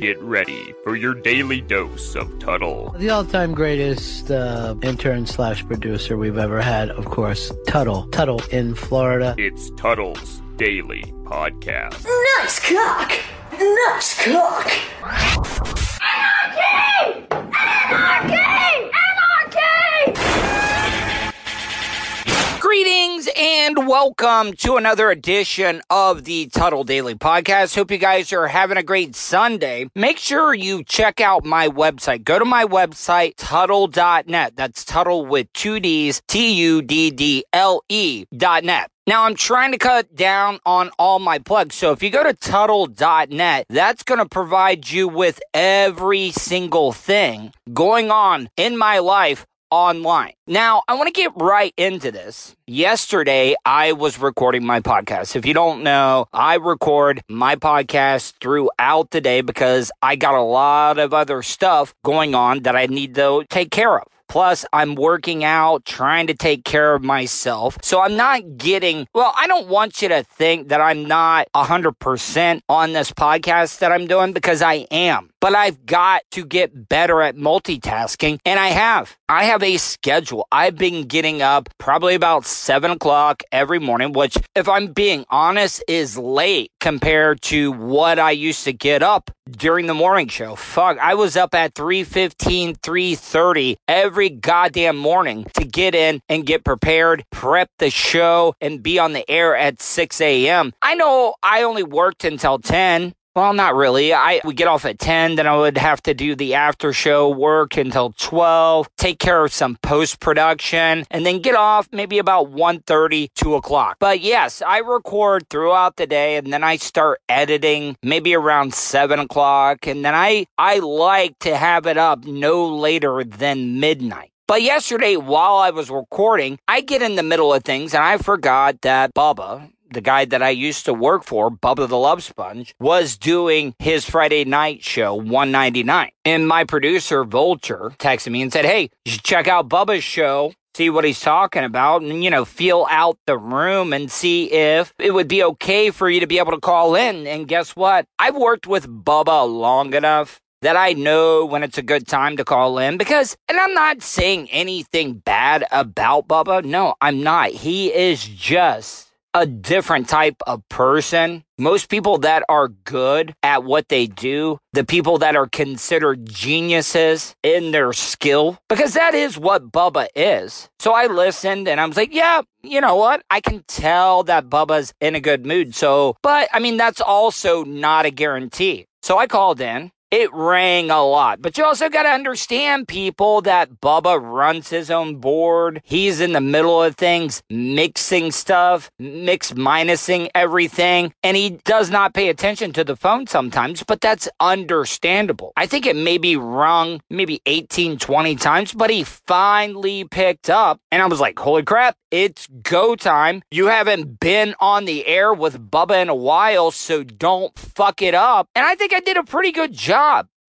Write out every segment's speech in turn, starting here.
Get ready for your daily dose of Tuddle. The all-time greatest uh, intern slash producer we've ever had, of course, Tuddle. Tuddle in Florida. It's Tuddle's Daily Podcast. Nice cock! Nice cock! Anarchy! Anarchy! Anarchy! Greetings and welcome to another edition of the Tuddle Daily Podcast. Hope you guys are having a great Sunday. Make sure you check out my website. Go to my website, Tuddle.net. That's Tuddle with two D's, T U D D L E dot net. Now, I'm trying to cut down on all my plugs. So if you go to Tuddle.net, that's going to provide you with every single thing going on in my life online. Now, I want to get right into this. Yesterday, I was recording my podcast. If you don't know, I record my podcast throughout the day because I got a lot of other stuff going on that I need to take care of. Plus, I'm working out, trying to take care of myself. So I'm not getting, well, I don't want you to think that I'm not 100% on this podcast that I'm doing because I am. But I've got to get better at multitasking, and I have. I have a schedule. I've been getting up probably about seven o'clock every morning, which, if I'm being honest, is late compared to what I used to get up during the morning show. Fuck, I was up at 3:15, 3:30 every goddamn morning to get in and get prepared, prep the show, and be on the air at 6 a.m. I know I only worked until 10. Well, not really. I would get off at 10, then I would have to do the after show work until 12, take care of some post production, and then get off maybe about 1.30, 2 o'clock. But yes, I record throughout the day and then I start editing maybe around 7 o'clock. And then I, I like to have it up no later than midnight. But yesterday, while I was recording, I get in the middle of things and I forgot that Bubba, the guy that I used to work for, Bubba the Love Sponge, was doing his Friday night show, 199. And my producer, Vulture, texted me and said, Hey, you should check out Bubba's show. See what he's talking about and, you know, feel out the room and see if it would be okay for you to be able to call in. And guess what? I've worked with Bubba long enough that I know when it's a good time to call in because, and I'm not saying anything bad about Bubba. No, I'm not. He is just a different type of person. Most people that are good at what they do, the people that are considered geniuses in their skill, because that is what Bubba is. So I listened and I was like, yeah, you know what? I can tell that Bubba's in a good mood. So, but I mean, that's also not a guarantee. So I called in it rang a lot. But you also got to understand, people, that Bubba runs his own board. He's in the middle of things, mixing stuff, mix minusing everything, and he does not pay attention to the phone sometimes, but that's understandable. I think it may be rung maybe 18, 20 times, but he finally picked up, and I was like, holy crap, it's go time. You haven't been on the air with Bubba in a while, so don't fuck it up. And I think I did a pretty good job.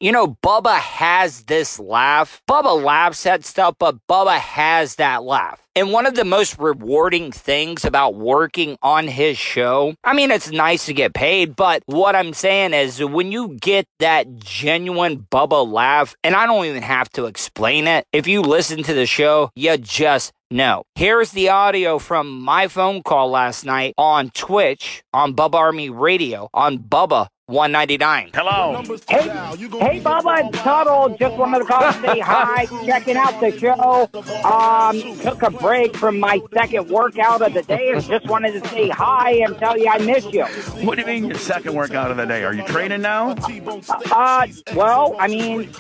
You know, Bubba has this laugh. Bubba laughs at stuff, but Bubba has that laugh. And one of the most rewarding things about working on his show, I mean, it's nice to get paid, but what I'm saying is when you get that genuine Bubba laugh, and I don't even have to explain it, if you listen to the show, you just no. Here's the audio from my phone call last night on Twitch, on Bubba Army Radio, on Bubba 199. Hello. Hey, hey, Bubba, it's Tuddle. Just wanted to call and say hi. Checking out the show. Um, took a break from my second workout of the day and just wanted to say hi and tell you I miss you. What do you mean your second workout of the day? Are you training now? Uh, well, I mean,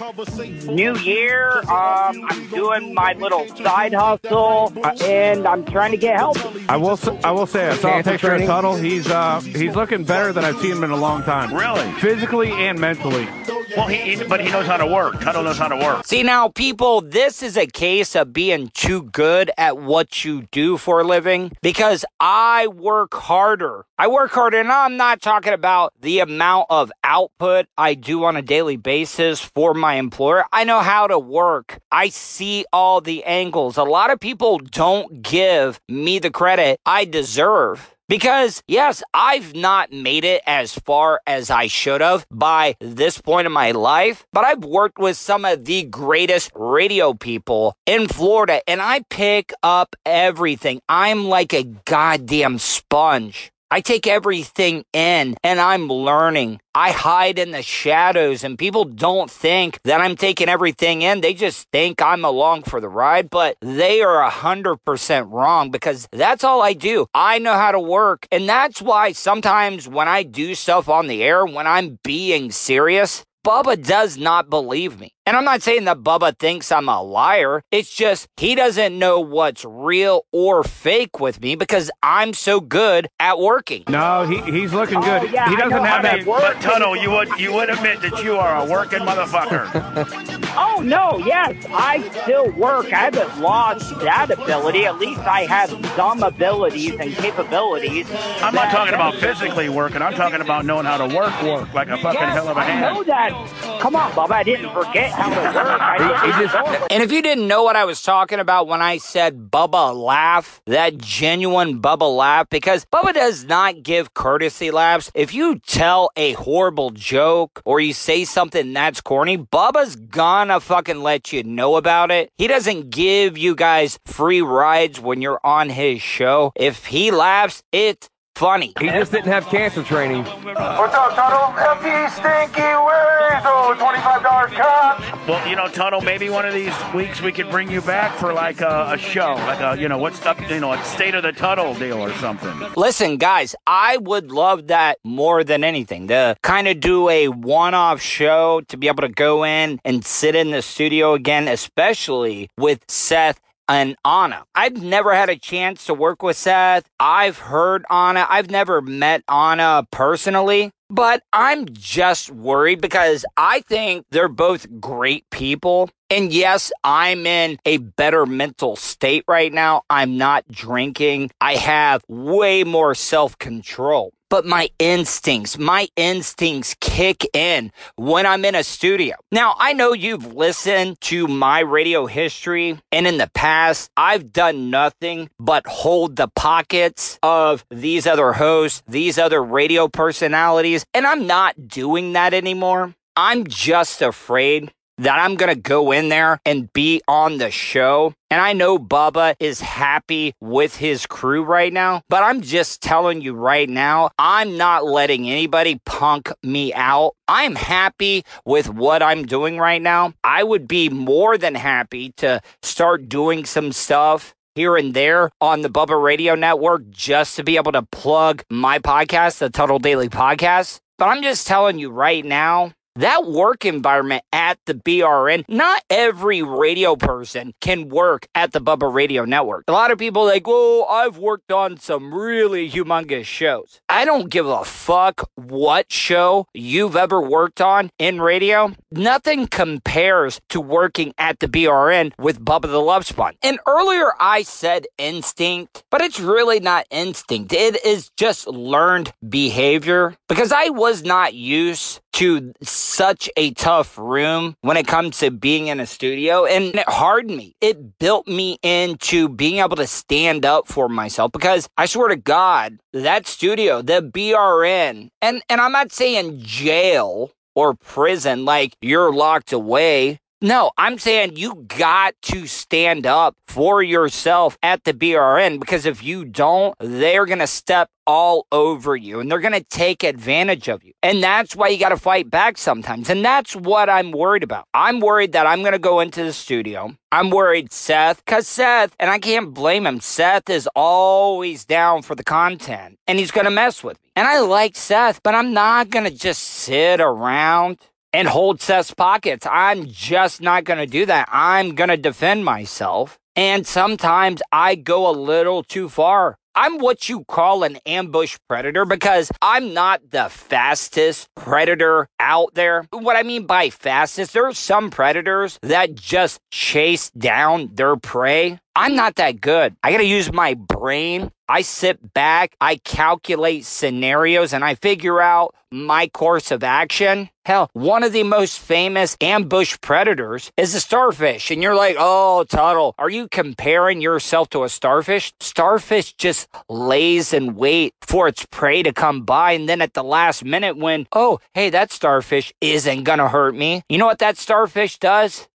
new year. Um, I'm doing my little side hustle uh, and I'm trying to get help. I will. s- I will say I saw a picture of Tuddle. He's uh he's looking better than I've seen him in a long time. Really? Physically and mentally. Well, he, he but he knows how to work. Tuddle knows how to work. See, now, people, this is a case of being too good at what you do for a living because I work harder. I work harder, and I'm not talking about the amount of output I do on a daily basis for my employer. I know how to work, I see all the angles. A lot of people don't give me the credit I deserve Because, yes, I've not made it as far as I should have by this point in my life, but I've worked with some of the greatest radio people in Florida and I pick up everything. I'm like a goddamn sponge. I take everything in and I'm learning. I hide in the shadows and people don't think that I'm taking everything in. They just think I'm along for the ride, but they are a hundred percent wrong because that's all I do. I know how to work. And that's why sometimes when I do stuff on the air, when I'm being serious, Bubba does not believe me. And I'm not saying that Bubba thinks I'm a liar. It's just he doesn't know what's real or fake with me because I'm so good at working. No, he, he's looking Oh, good. yeah, he doesn't know have how that. work. But Tuddle, you would you would admit that you are a working motherfucker. Oh no, yes, I still work. I haven't lost that ability. At least I have some abilities and capabilities. I'm not talking about physically working. I'm talking about knowing how to work work like a fucking Yes, hell of a I know hand. that. Come on, Bubba. I didn't forget how to work. I He- he just, just- And if you didn't know what I was talking about when I said Bubba laugh, that genuine Bubba laugh, because Bubba does not give courtesy laughs. If you tell a horrible joke or you say something that's corny, Bubba's gonna fucking let you know about it. He doesn't give you guys free rides when you're on his show. If he laughs, it's funny. He just didn't have cancer training. What's up, Tuddle? FP Stinky Ways. Oh, $25 cut. Well, you know, Tuddle, maybe one of these weeks we could bring you back for like a, a show, like a you know what's up, you know, a state of the Tuddle deal or something. Listen, guys, I would love that more than anything. To kind of do a one off show, to be able to go in and sit in the studio again, especially with Seth and Anna. I've never had a chance to work with Seth. I've heard Anna. I've never met Anna personally. But I'm just worried because I think they're both great people. And yes, I'm in a better mental state right now. I'm not drinking. I have way more self control. But my instincts, my instincts kick in when I'm in a studio. Now, I know you've listened to my radio history, and in the past, I've done nothing but hold the pockets of these other hosts, these other radio personalities, and I'm not doing that anymore. I'm just afraid that I'm going to go in there and be on the show. And I know Bubba is happy with his crew right now, but I'm just telling you right now, I'm not letting anybody punk me out. I'm happy with what I'm doing right now. I would be more than happy to start doing some stuff here and there on the Bubba Radio Network just to be able to plug my podcast, the Tuddle Daily Podcast. But I'm just telling you right now, that work environment at the BRN, not every radio person can work at the Bubba Radio Network. A lot of people like, well, I've worked on some really humongous shows. I don't give a fuck what show you've ever worked on in radio. Nothing compares to working at the BRN with Bubba the Love Sponge. And earlier I said instinct, but it's really not instinct. It is just learned behavior because I was not used to such a tough room when it comes to being in a studio and it hardened me. It built me into being able to stand up for myself because I swear to God, that studio, the BRN, and, and I'm not saying jail or prison like you're locked away. No, I'm saying you got to stand up for yourself at the BRN because if you don't, they're going to step all over you and they're going to take advantage of you. And that's why you got to fight back sometimes. And that's what I'm worried about. I'm worried that I'm going to go into the studio. I'm worried Seth, because Seth, and I can't blame him, Seth is always down for the content and he's going to mess with me. And I like Seth, but I'm not going to just sit around and hold Seth's pockets. I'm just not going to do that. I'm going to defend myself. And sometimes I go a little too far. I'm what you call an ambush predator because I'm not the fastest predator out there. What I mean by fastest, there are some predators that just chase down their prey. I'm not that good. I got to use my brain. I sit back, I calculate scenarios, and I figure out my course of action. Hell, one of the most famous ambush predators is a starfish. And you're like, oh, Tuddle, are you comparing yourself to a starfish? Starfish just lays in wait for its prey to come by. And then at the last minute, when, oh, hey, that starfish isn't going to hurt me, you know what that starfish does?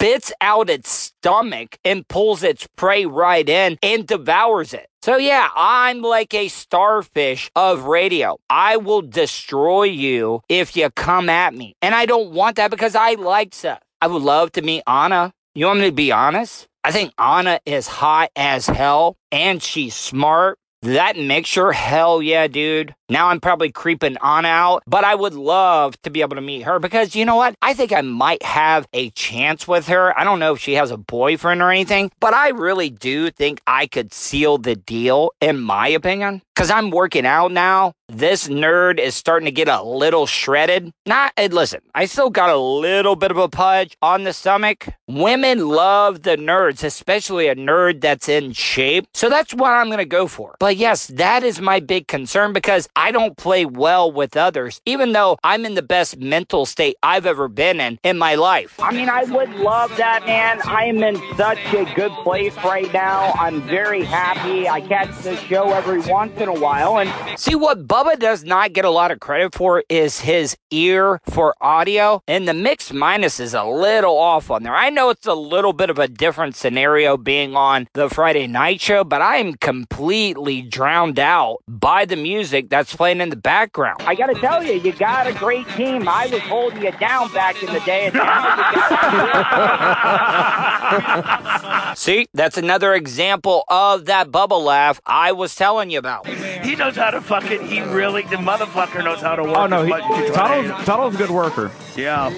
spits out its stomach and pulls its prey right in and devours it. So, yeah, I'm like a starfish of radio. I will destroy you if you come at me. And I don't want that because I like Seth. I would love to meet Anna. You want me to be honest? I think Anna is hot as hell and she's smart. That mixture, hell yeah, dude. Now I'm probably creeping on out, but I would love to be able to meet her because you know what? I think I might have a chance with her. I don't know if she has a boyfriend or anything, but I really do think I could seal the deal, in my opinion. Because I'm working out now. This nerd is starting to get a little shredded. Not, and eh, listen, I still got a little bit of a pudge on the stomach. Women love the nerds, especially a nerd that's in shape. So that's what I'm going to go for. But yes, that is my big concern because I don't play well with others, even though I'm in the best mental state I've ever been in in my life. I mean, I would love that, man. I am in such a good place right now. I'm very happy. I catch the show every once in a while. And see, what Bubba does not get a lot of credit for is his ear for audio. And the mix minus is a little off on there. I know it's a little bit of a different scenario being on the Friday night show, but I am completely drowned out by the music that's playing in the background. I got to tell you, you got a great team. I was holding you down back in the day. See, that's another example of that Bubba laugh I was telling you about. He knows how to fucking. He really, the motherfucker knows how to work. Oh no, he, much as you try to- Tuddle's, Tuddle's a good worker. Yeah.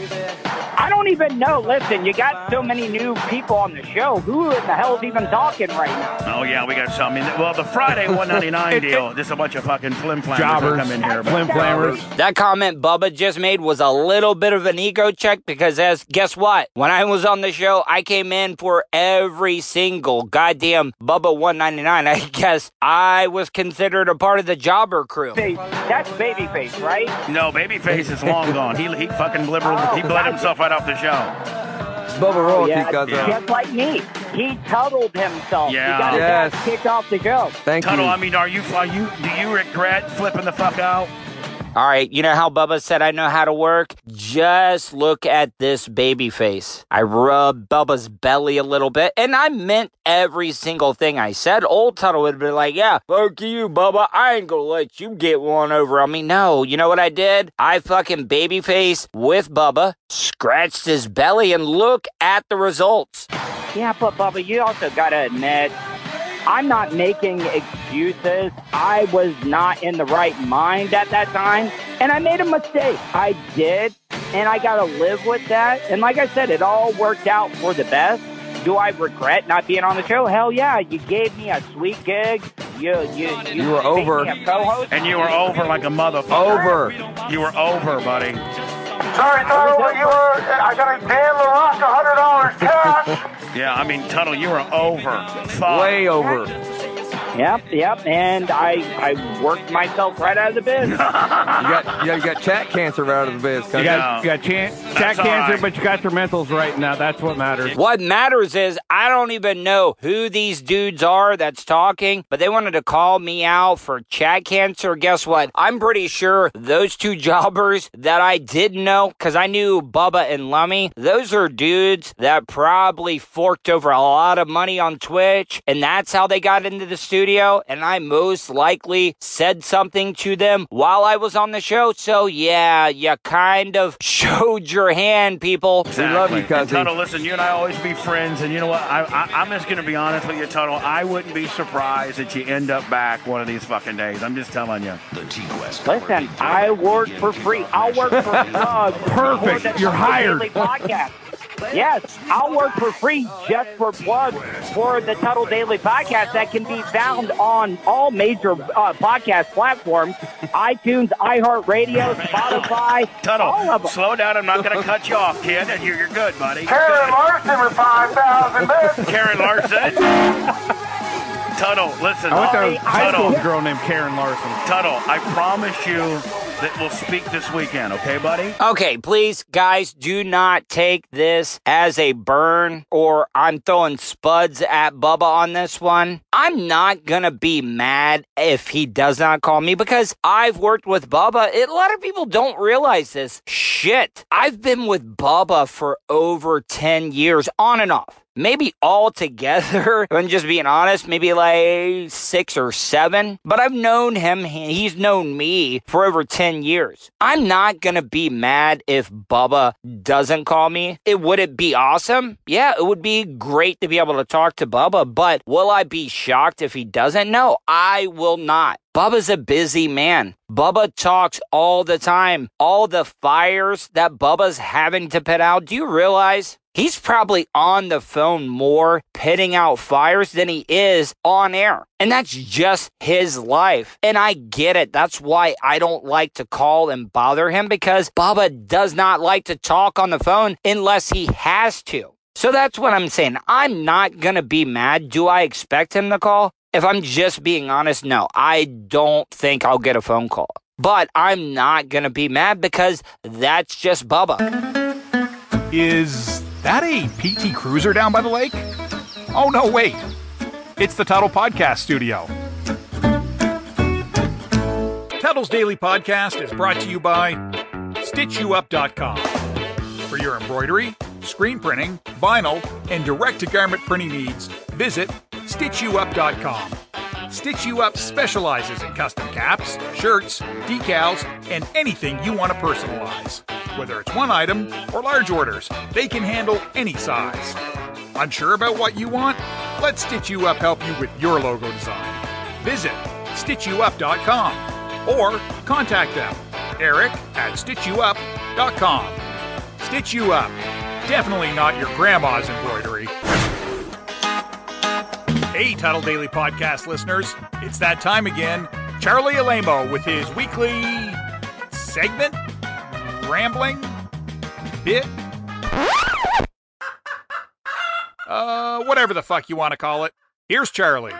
I don't even know. Listen, you got so many new people on the show. Who in the hell is even talking right now? Oh yeah, we got some. I mean, well, the Friday 199 deal. Just a bunch of fucking flim flammers that Jobbers, come in here. flim flammers. That comment Bubba just made was a little bit of an ego check because as guess what? When I was on the show, I came in for every single goddamn Bubba 199. I guess I was considered a part of the jobber crew. Face- That's babyface, right? No, Babyface is long gone. He he fucking blibbered. he bled oh, himself right off the show. Bubba royalty, yeah, cousin. just like me. He tuddled himself. Yeah. He got his Yes. ass kicked off the show. Thank Tuddle, you. I mean, are you are you do you regret flipping the fuck out? All right, you know how Bubba said I know how to work? Just look at this baby face. I rubbed Bubba's belly a little bit, and I meant every single thing I said. Old Tuddle would be like, yeah, fuck you, Bubba. I ain't gonna let you get one over on me. No, you know what I did? I fucking baby face with Bubba, scratched his belly, and look at the results. Yeah, but Bubba, you also got to admit, I'm not making excuses. I was not in the right mind at that time, and I made a mistake. I did, and I got to live with that. And like I said, it all worked out for the best. Do I regret not being on the show? Hell yeah! You gave me a sweet gig. You you you, You were over. Me a co-host. And you were over like a motherfucker. Over. You were over, buddy. Sorry, Tuddle, but you were. I got a Dan LaRock $100 cash. Yeah, I mean, Tuddle, you were over. Fuck. Way over. Yep, yep. And I I worked myself right out of the biz. You got, you got chat cancer right out of the biz. You cousin. got, you got chan- chat cancer, right. but you got your mentals right now. That's what matters. What matters is I don't even know who these dudes are that's talking, but they wanted to call me out for chat cancer. Guess what? I'm pretty sure those two jobbers that I did know, because I knew Bubba and Lummy, those are dudes that probably forked over a lot of money on Twitch, and that's how they got into the studio. And I most likely said something to them while I was on the show. So, yeah, you kind of showed your hand, people. We love you, And cousin. Tuddle, listen, you and I always be friends, and you know what? I, I, I'm just going to be honest with you, Tuddle. I wouldn't be surprised that you end up back one of these fucking days. I'm just telling you. The T Quest. Listen, I work for free. I'll work for plug. Perfect. for the You're hired. Podcast. Yes, I'll work for free just for plug for the Tuddle Daily Podcast that can be found on all major uh, podcast platforms: iTunes, iHeartRadio, Spotify, all Tuddle, of them. slow down. I'm not going to cut you off, kid. You're, you're good, buddy. Karen Larson for 5000 bits. Karen Larson. Tuddle, listen. I went to high school Tuddle, a girl named Karen Larson. Tuddle, I promise you that we'll speak this weekend, okay, buddy? Okay, please, guys, do not take this as a burn or I'm throwing spuds at Bubba on this one. I'm not gonna be mad if he does not call me because I've worked with Bubba. It, a lot of people don't realize this. Shit. I've been with Bubba for over 10 years, on and off. Maybe all together, I'm just being honest, maybe like six or seven. But I've known him, he's known me for over 10 years. I'm not gonna be mad if Bubba doesn't call me. It would it be awesome? Yeah, it would be great to be able to talk to Bubba, but will I be shocked if he doesn't? No, I will not. Bubba's a busy man. Bubba talks all the time. All the fires that Bubba's having to put out. Do you realize he's probably on the phone more pitting out fires than he is on air? And that's just his life. And I get it. That's why I don't like to call and bother him because Bubba does not like to talk on the phone unless he has to. So that's what I'm saying. I'm not going to be mad. Do I expect him to call? If I'm just being honest, no, I don't think I'll get a phone call. But I'm not going to be mad because that's just Bubba. Is that a PT Cruiser down by the lake? Oh, no, wait. It's the Tuddle Podcast Studio. Tuddle's Daily Podcast is brought to you by StitchYouUp.com. For your embroidery, screen printing, vinyl, and direct to garment printing needs, visit StitchYouUp.com. Stitch You Up specializes in custom caps, shirts, decals, and anything you want to personalize. Whether it's one item or large orders, they can handle any size. Unsure about what you want? Let Stitch You Up help you with your logo design. Visit StitchYouUp.com or contact them, Eric at StitchYouUp.com. Stitch You Up. Definitely not your grandma's embroidery. Hey, Tuddle Daily Podcast listeners. It's that time again. Charlie Alamo with his weekly segment, rambling, bit, uh, whatever the fuck you want to call it. Here's Charlie.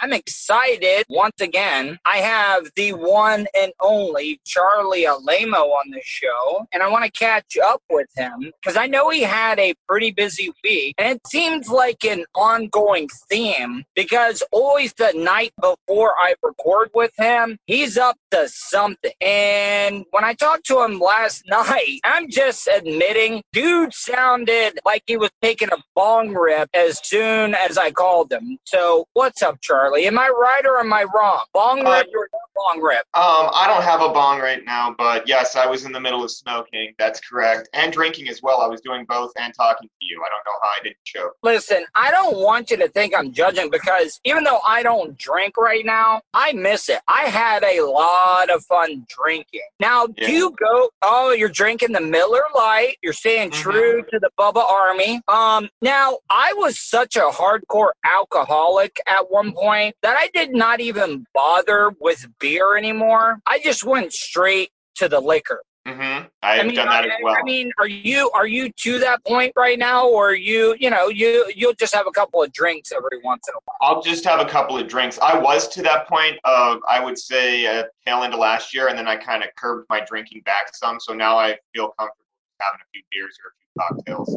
I'm excited once again. I have the one and only Charlie Alamo on the show, and I want to catch up with him because I know he had a pretty busy week, and it seems like an ongoing theme because always the night before I record with him, he's up to something. And when I talked to him last night, I'm just admitting, dude sounded like he was taking a bong rip as soon as I called him. So, what's up, Charlie? Am I right or am I wrong? Bong Uh, rip or no bong rip? Um, I don't have a bong right now, but yes, I was in the middle of smoking. That's correct, and drinking as well. I was doing both and talking to you. I don't know how I didn't choke. Listen, I don't want you to think I'm judging because even though I don't drink right now, I miss it. I had a lot of fun drinking. Now, Yeah. do you go? Oh, you're drinking the Miller Lite. You're staying true to the Bubba Army. Um, now I was such a hardcore alcoholic at one point that I did not even bother with beer anymore. I just went straight to the liquor. Mm-hmm. I have mean, done that I, as well. I mean, are you are you to that point right now, or you you know you you'll just have a couple of drinks every once in a while? I'll just have a couple of drinks. I was to that point of, I would say, uh, tail end of last year, and then I kind of curbed my drinking back some. So now I feel comfortable having a few beers or a few cocktails.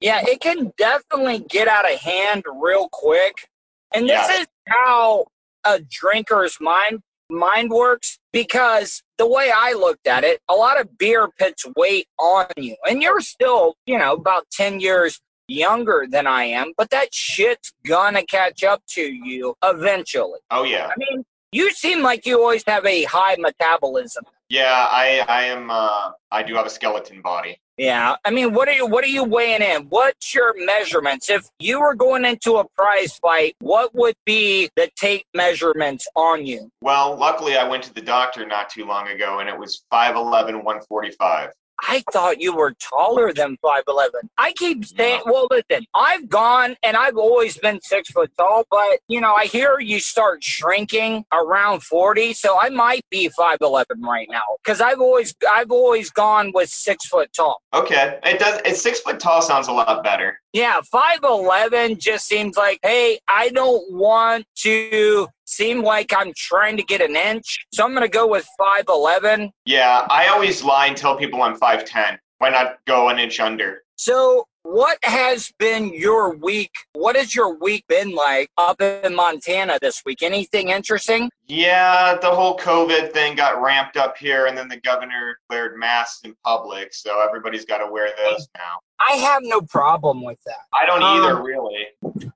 Yeah, it can definitely get out of hand real quick, and this Yeah. is how a drinker's mind mind works because the way I looked at it, a lot of beer puts weight on you, and you're still you know about ten years younger than I am, but that shit's gonna catch up to you eventually. Oh yeah, I mean, you seem like you always have a high metabolism. yeah. I I am. Uh, I do have a skeleton body. Yeah, I mean, what are you what are you weighing in? What's your measurements? If you were going into a prize fight, what would be the tape measurements on you? Well, luckily I went to the doctor not too long ago, and it was 5'11", 145. I thought you were taller than 5'11. I keep saying, well, listen, I've gone and I've always been six foot tall, but, you know, I hear you start shrinking around 40, so I might be 5'11 right now because I've always, I've always gone with six foot tall. Okay, it does. It's six foot tall sounds a lot better. Yeah, 5'11 just seems like, hey, I don't want to seem like I'm trying to get an inch. So I'm going to go with 5'11. Yeah, I always lie and tell people I'm five ten. Why not go an inch under? So, what has been your week? What has your week been like up in Montana this week? Anything interesting? Yeah, the whole COVID thing got ramped up here, and then the governor declared masks in public, so everybody's got to wear those now. I have no problem with that. I don't either, Um, really.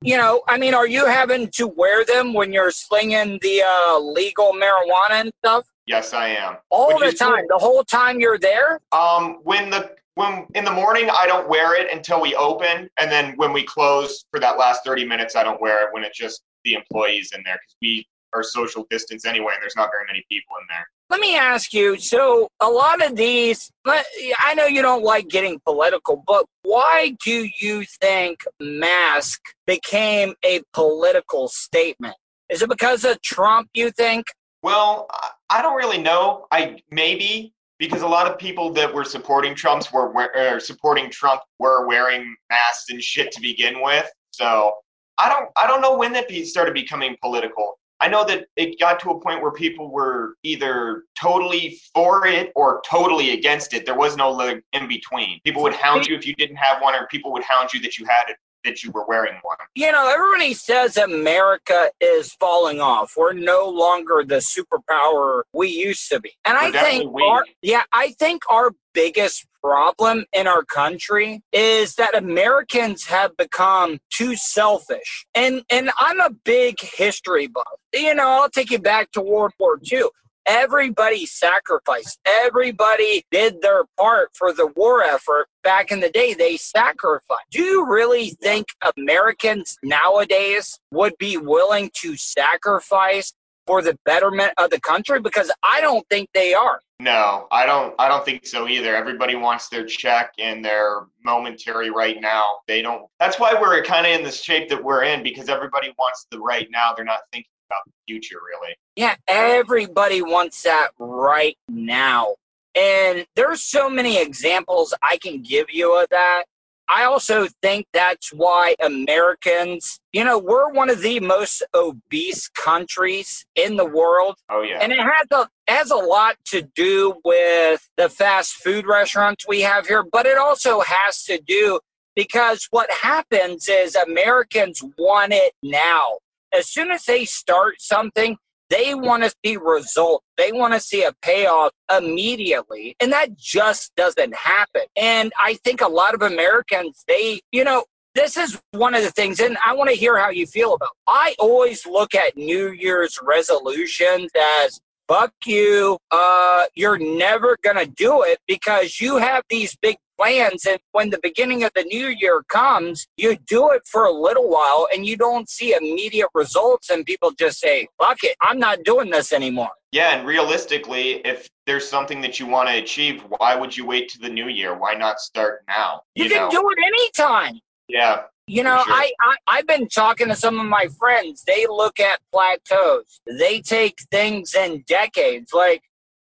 You know, I mean, are you having to wear them when you're slinging the uh, legal marijuana and stuff? Yes, I am. All the time, the whole time you're there? Um, when the when in the morning I don't wear it until we open, and then when we close for that last thirty minutes, I don't wear it when it's just the employees in there because we are social distance anyway, and there's not very many people in there. Let me ask you so, a lot of these i know you don't like getting political, but why do you think mask became a political statement? Is it because of Trump, you think? Well, I- don't really know. I maybe because a lot of people that were supporting Trump's were wear- er, supporting Trump were wearing masks and shit to begin with. So I don't I don't know when that started becoming political. I know that it got to a point where people were either totally for it or totally against it. There was no in between. People would hound you if you didn't have one, or people would hound you that you had it that you were wearing one. You know, everybody says America is falling off. We're no longer the superpower we used to be. And We're I think our, yeah, I think our biggest problem in our country is that Americans have become too selfish. And and I'm a big history buff. You know, I'll take you back to World War II. Everybody sacrificed. Everybody did their part for the war effort back in the day. They sacrificed. Do you really think Americans nowadays would be willing to sacrifice for the betterment of the country? Because I don't think they are. No, I don't. I don't think so either. Everybody wants their check and their momentary right now. They don't. That's why we're kind of in the shape that we're in because everybody wants the right now. They're not thinking about the future really. Yeah, everybody wants that right now. And there's so many examples I can give you of that. I also think that's why Americans, you know, we're one of the most obese countries in the world. Oh yeah. And it has a has a lot to do with the fast food restaurants we have here, but it also has to do because what happens is Americans want it now. As soon as they start something, they want to see results. They want to see a payoff immediately. And that just doesn't happen. And I think a lot of Americans, they, you know, this is one of the things, and I want to hear how you feel about. It. I always look at New Year's resolutions as fuck you. Uh, you're never gonna do it because you have these big plans, and when the beginning of the new year comes, you do it for a little while, and you don't see immediate results, and people just say, "Fuck it, I'm not doing this anymore." Yeah, and realistically, if there's something that you want to achieve, why would you wait to the new year? Why not start now? You, know? can do it anytime. Yeah. You know, sure. I, I I've been talking to some of my friends. They look at plateaus. They take things in decades. Like,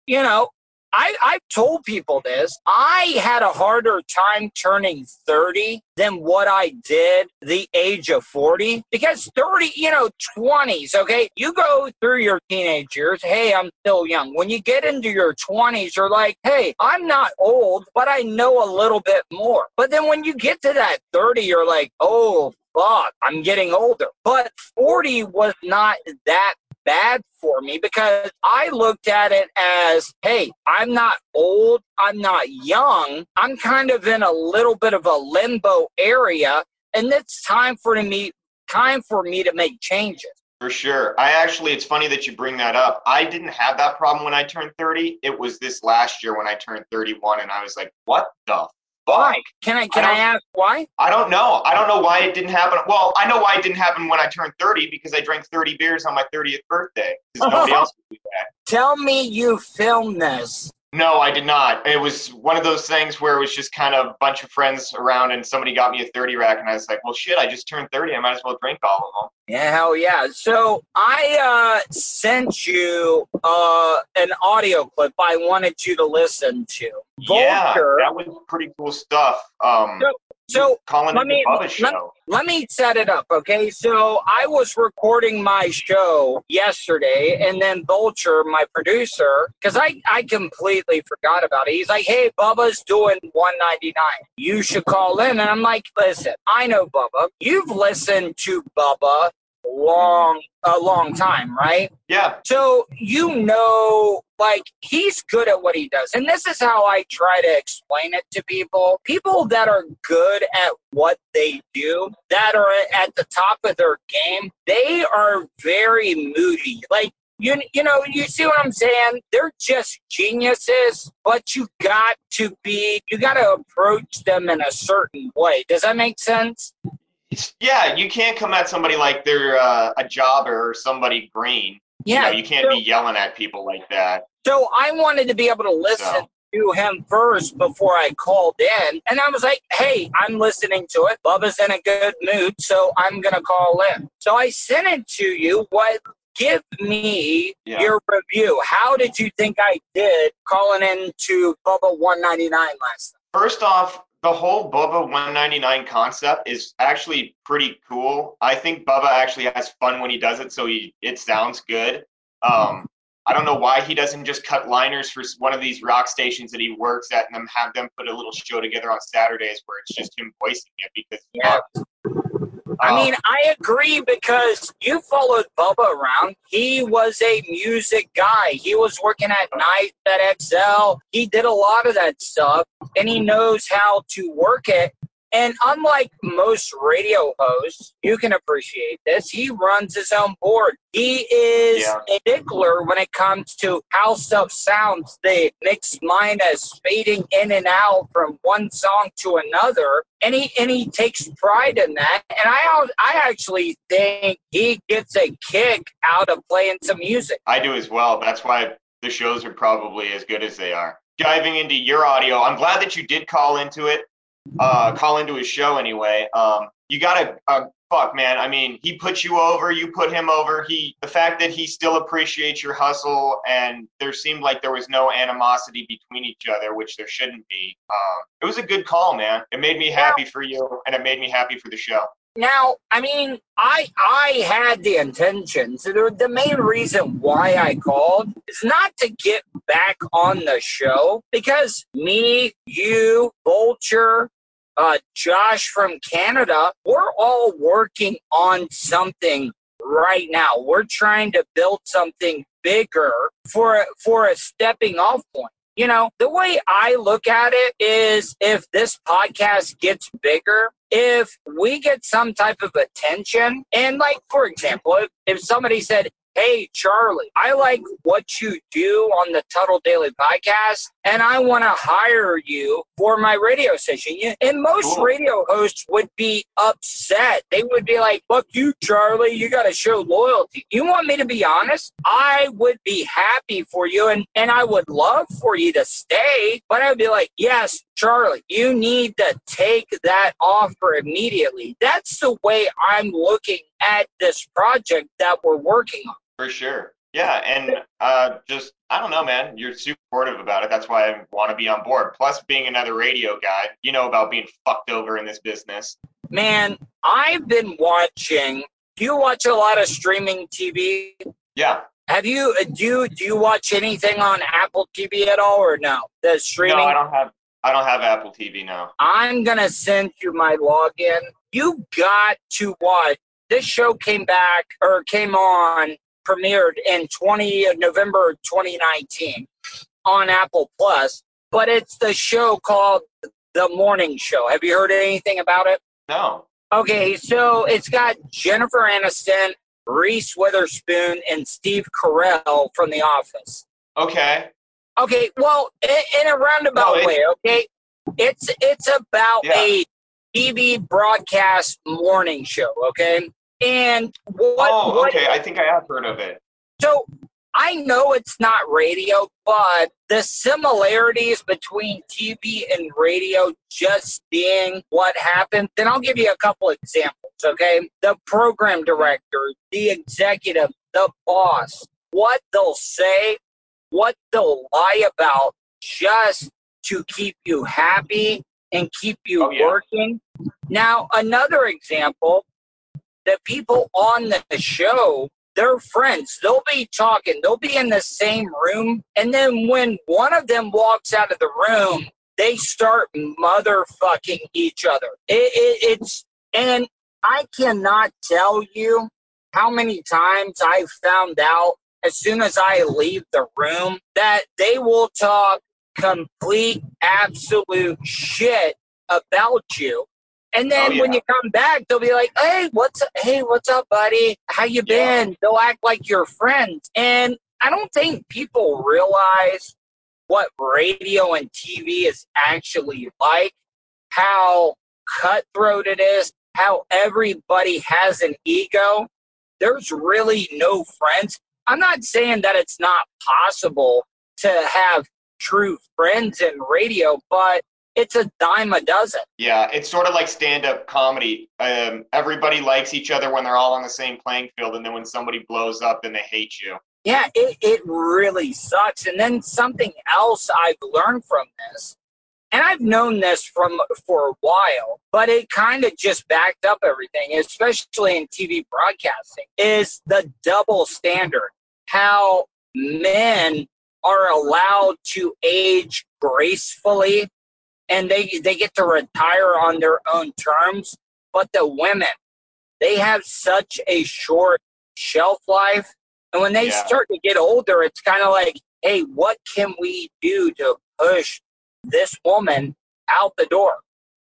you know, I I've told people this. I had a harder time turning 30 than what I did the age of 40 because 30, you know, 20s, okay? You go through your teenage years, hey, I'm still young. When you get into your 20s, you're like, hey, I'm not old, but I know a little bit more. But then when you get to that 30, you're like, oh, fuck, I'm getting older. But 40 was not that bad for me because I looked at it as, hey, I'm not old, I'm not young, I'm kind of in a little bit of a limbo area, and it's time for me time for me to make changes. For sure. I actually, it's funny that you bring that up. I didn't have that problem when I turned 30. It was this last year when I turned 31, and I was like, what the Why? Can I can I, I ask why? I don't know. I don't know why it didn't happen. Well, I know why it didn't happen when I turned 30 because I drank 30 beers on my 30th birthday. nobody else would do that. Tell me you filmed this. No, I did not. It was one of those things where it was just kind of a bunch of friends around, and somebody got me a 30 rack, and I was like, well, shit, I just turned 30. I might as well drink all of them. Yeah, hell yeah. So I uh, sent you uh, an audio clip I wanted you to listen to. Yeah, that was pretty cool stuff. Um, So, so let me let, let me set it up, okay? So I was recording my show yesterday, and then Vulture, my producer, because I I completely forgot about it. He's like, "Hey, Bubba's doing 199. You should call in." And I'm like, "Listen, I know Bubba. You've listened to Bubba long a long time, right?" Yeah. So you know, like he's good at what he does, and this is how I try to explain it to people. People that are good at what they do, that are at the top of their game, they are very moody. Like you, you know, you see what I'm saying? They're just geniuses, but you got to be, you got to approach them in a certain way. Does that make sense? Yeah, you can't come at somebody like they're uh, a jobber or somebody green. Yeah, You, know, you can't be yelling at people like that. So I wanted to be able to listen to him first before I called in. And I was like, hey, I'm listening to it. Bubba's in a good mood, so I'm going to call in. So I sent it to you. What? Give me Yeah. your review. How did you think I did calling in to Bubba 199 last night? First off, the whole Bubba 199 concept is actually pretty cool. I think Bubba actually has fun when he does it, so he it sounds good. Um, I don't know why he doesn't just cut liners for one of these rock stations that he works at, and then have them put a little show together on Saturdays where it's just him voicing it because Yeah. I Um, mean, I agree because you followed Bubba around. He was a music guy. He was working at night at XL. He did a lot of that stuff and he knows how to work it. And unlike most radio hosts, you can appreciate this. He runs his own board. He is Yeah. a stickler when it comes to how stuff sounds. The mixed mind is fading in and out from one song to another, and he and he takes pride in that. And I I actually think he gets a kick out of playing some music. I do as well. That's why the shows are probably as good as they are. Diving into your audio, I'm glad that you did call into it. Uh, call into his show anyway. Um, you gotta, uh, fuck, man. I mean, he put you over, you put him over. He, the fact that he still appreciates your hustle, and there seemed like there was no animosity between each other, which there shouldn't be. Um, it was a good call, man. It made me happy for you, and it made me happy for the show. Now, I mean, I I had the intentions. The, the main reason why I called is not to get back on the show because me, you, Vulture, uh, Josh from Canada, we're all working on something right now. We're trying to build something bigger for for a stepping off point. You know, the way I look at it is if this podcast gets bigger, if we get some type of attention, and like, for example, if, if somebody said, Hey, Charlie, I like what you do on the Tuddle Daily podcast, and I want to hire you for my radio station. And most Cool. radio hosts would be upset. They would be like, Fuck you, Charlie, you got to show loyalty. You want me to be honest? I would be happy for you, and, and I would love for you to stay, but I'd be like, Yes, Charlie, you need to take that offer immediately. That's the way I'm looking at this project that we're working on. For sure. Yeah, and uh, just I don't know, man. You're super supportive about it. That's why I want to be on board. Plus, being another radio guy, you know about being fucked over in this business. Man, I've been watching. Do you watch a lot of streaming TV? Yeah. Have you uh, do you, do you watch anything on Apple TV at all or no? The streaming. No, I don't have. I don't have Apple TV now. I'm gonna send you my login. You got to watch. This show came back or came on, premiered in 20 uh, November 2019 on Apple Plus. But it's the show called The Morning Show. Have you heard anything about it? No. Okay, so it's got Jennifer Aniston, Reese Witherspoon, and Steve Carell from The Office. Okay. Okay, well, in, in a roundabout No, way, okay, it's it's about Yeah. a TV broadcast morning show, okay, and what? Oh, what okay. I think I have heard of it. so I know it's not radio, but the similarities between TV and radio, just being what happened, then I'll give you a couple examples, okay? The program director, the executive, the boss, what they'll say, what they'll lie about just to keep you happy and keep you Oh, yeah. working. Now, another example the people on the show, they're friends. They'll be talking, they'll be in the same room. And then when one of them walks out of the room, they start motherfucking each other. It, it, it's, and I cannot tell you how many times I've found out as soon as I leave the room that they will talk complete, absolute shit about you. And then Oh, when you come back, they'll be like, "Hey, what's hey, what's up, buddy? How you been?" They'll act like you're friends, and I don't think people realize what radio and TV is actually like, how cutthroat it is, how everybody has an ego. There's really no friends. I'm not saying that it's not possible to have true friends in radio, but it's a dime a dozen. Yeah, it's sort of like stand-up comedy. Um, everybody likes each other when they're all on the same playing field, and then when somebody blows up, then they hate you. Yeah, it, it really sucks. And then something else I've learned from this, and I've known this from for a while, but it kind of just backed up everything, especially in TV broadcasting, is the double standard. How men are allowed to age gracefully and they they get to retire on their own terms, but the women, they have such a short shelf life and when they Yeah. start to get older, it's kind of like, hey, what can we do to push this woman out the door?